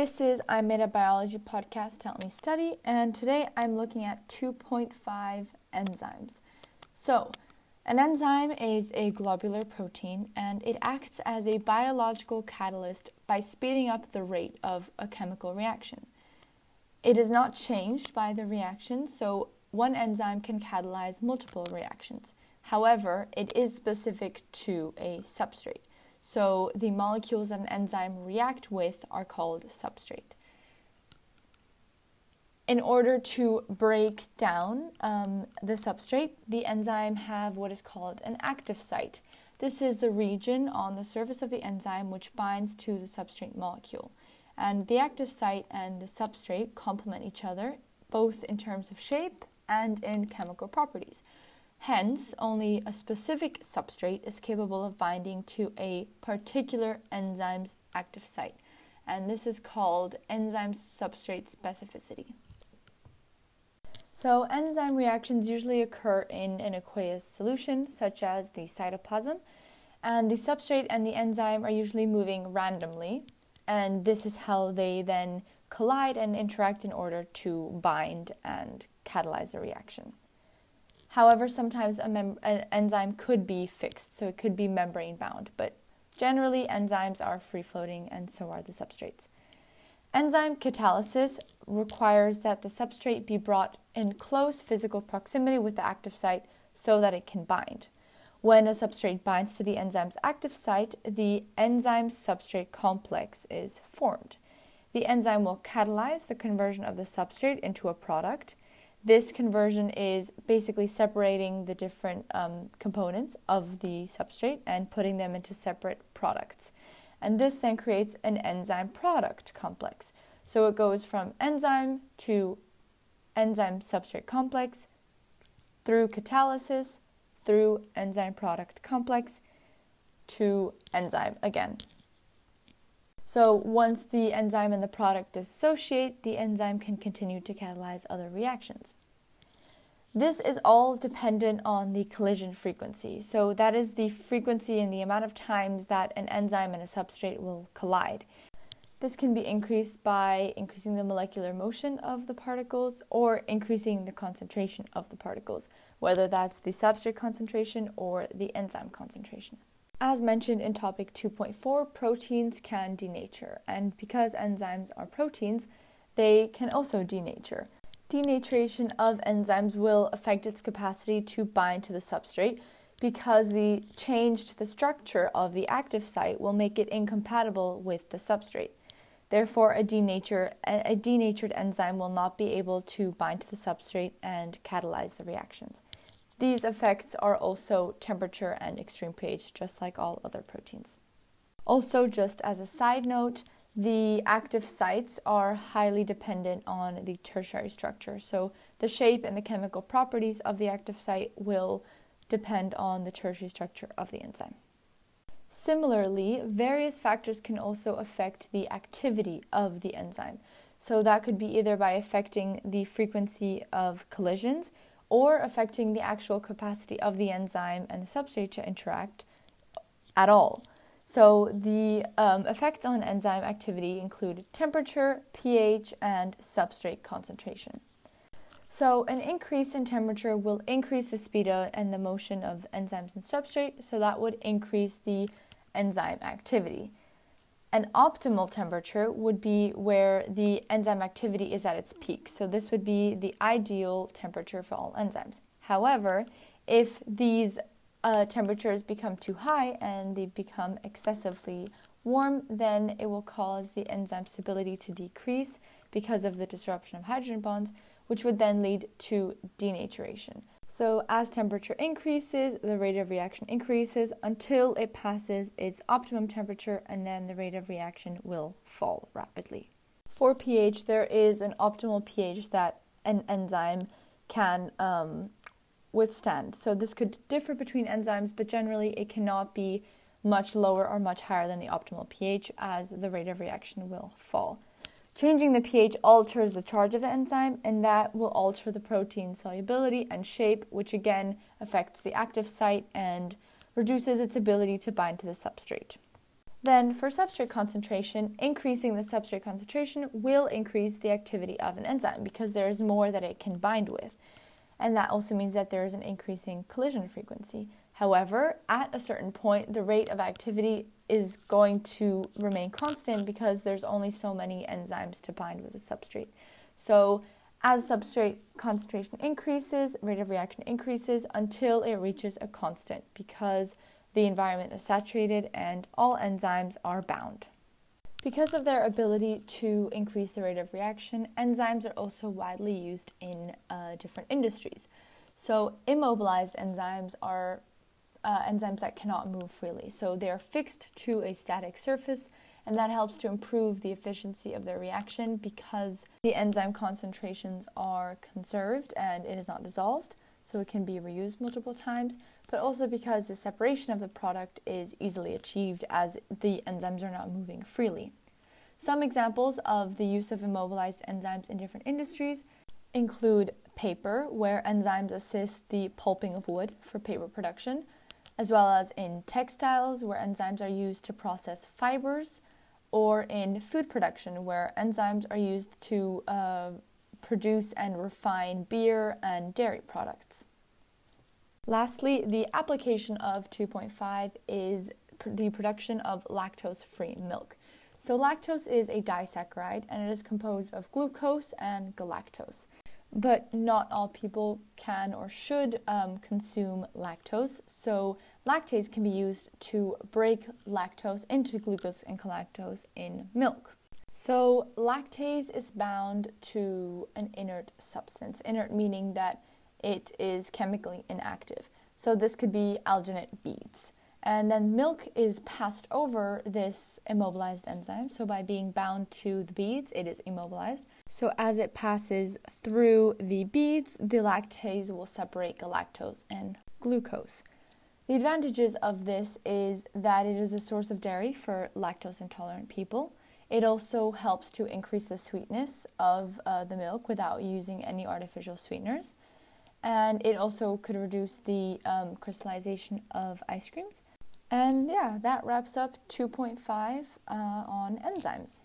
This is I Made a Biology podcast, Help Me Study, and today I'm looking at 2.5 enzymes. So, an enzyme is a globular protein and it acts as a biological catalyst by speeding up the rate of a chemical reaction. It is not changed by the reaction, so one enzyme can catalyze multiple reactions. However, it is specific to a substrate. So the molecules that an enzyme react with are called substrate. In order to break down um, the substrate, the enzyme have what is called an active site. This is the region on the surface of the enzyme which binds to the substrate molecule. And the active site and the substrate complement each other both in terms of shape and in chemical properties. Hence, only a specific substrate is capable of binding to a particular enzyme's active site, and this is called enzyme substrate specificity. So, enzyme reactions usually occur in an aqueous solution, such as the cytoplasm, and the substrate and the enzyme are usually moving randomly, and this is how they then collide and interact in order to bind and catalyze a reaction. However, sometimes mem- an enzyme could be fixed, so it could be membrane bound, but generally enzymes are free floating and so are the substrates. Enzyme catalysis requires that the substrate be brought in close physical proximity with the active site so that it can bind. When a substrate binds to the enzyme's active site, the enzyme substrate complex is formed. The enzyme will catalyze the conversion of the substrate into a product this conversion is basically separating the different um, components of the substrate and putting them into separate products. And this then creates an enzyme product complex. So it goes from enzyme to enzyme substrate complex through catalysis, through enzyme product complex to enzyme again. So once the enzyme and the product dissociate, the enzyme can continue to catalyze other reactions. This is all dependent on the collision frequency. So that is the frequency and the amount of times that an enzyme and a substrate will collide. This can be increased by increasing the molecular motion of the particles or increasing the concentration of the particles, whether that's the substrate concentration or the enzyme concentration. As mentioned in topic 2.4, proteins can denature, and because enzymes are proteins, they can also denature. Denaturation of enzymes will affect its capacity to bind to the substrate because the change to the structure of the active site will make it incompatible with the substrate. Therefore, a, denature, a denatured enzyme will not be able to bind to the substrate and catalyze the reactions. These effects are also temperature and extreme pH, just like all other proteins. Also, just as a side note, the active sites are highly dependent on the tertiary structure. So, the shape and the chemical properties of the active site will depend on the tertiary structure of the enzyme. Similarly, various factors can also affect the activity of the enzyme. So, that could be either by affecting the frequency of collisions, or affecting the actual capacity of the enzyme and the substrate to interact at all. So, the um, effects on enzyme activity include temperature, pH, and substrate concentration. So, an increase in temperature will increase the speed and the motion of enzymes and substrate, so that would increase the enzyme activity. An optimal temperature would be where the enzyme activity is at its peak. So, this would be the ideal temperature for all enzymes. However, if these uh, temperatures become too high and they become excessively warm, then it will cause the enzyme stability to decrease because of the disruption of hydrogen bonds, which would then lead to denaturation. So, as temperature increases, the rate of reaction increases until it passes its optimum temperature, and then the rate of reaction will fall rapidly. For pH, there is an optimal pH that an enzyme can um, withstand. So, this could differ between enzymes, but generally, it cannot be much lower or much higher than the optimal pH as the rate of reaction will fall. Changing the pH alters the charge of the enzyme, and that will alter the protein solubility and shape, which again affects the active site and reduces its ability to bind to the substrate. Then, for substrate concentration, increasing the substrate concentration will increase the activity of an enzyme because there is more that it can bind with. And that also means that there is an increasing collision frequency. However, at a certain point, the rate of activity is going to remain constant because there's only so many enzymes to bind with a substrate. So, as substrate concentration increases, rate of reaction increases until it reaches a constant because the environment is saturated and all enzymes are bound. Because of their ability to increase the rate of reaction, enzymes are also widely used in uh, different industries. So, immobilized enzymes are uh, enzymes that cannot move freely. So, they are fixed to a static surface, and that helps to improve the efficiency of their reaction because the enzyme concentrations are conserved and it is not dissolved, so it can be reused multiple times but also because the separation of the product is easily achieved as the enzymes are not moving freely. Some examples of the use of immobilized enzymes in different industries include paper, where enzymes assist the pulping of wood for paper production, as well as in textiles, where enzymes are used to process fibers, or in food production, where enzymes are used to uh, produce and refine beer and dairy products. Lastly, the application of 2.5 is pr- the production of lactose free milk. So, lactose is a disaccharide and it is composed of glucose and galactose. But not all people can or should um, consume lactose, so lactase can be used to break lactose into glucose and galactose in milk. So, lactase is bound to an inert substance, inert meaning that it is chemically inactive. So this could be alginate beads. And then milk is passed over this immobilized enzyme. So by being bound to the beads, it is immobilized. So as it passes through the beads, the lactase will separate galactose and glucose. The advantages of this is that it is a source of dairy for lactose intolerant people. It also helps to increase the sweetness of uh, the milk without using any artificial sweeteners and it also could reduce the um, crystallization of ice creams. And yeah, that wraps up 2.5 uh, on enzymes.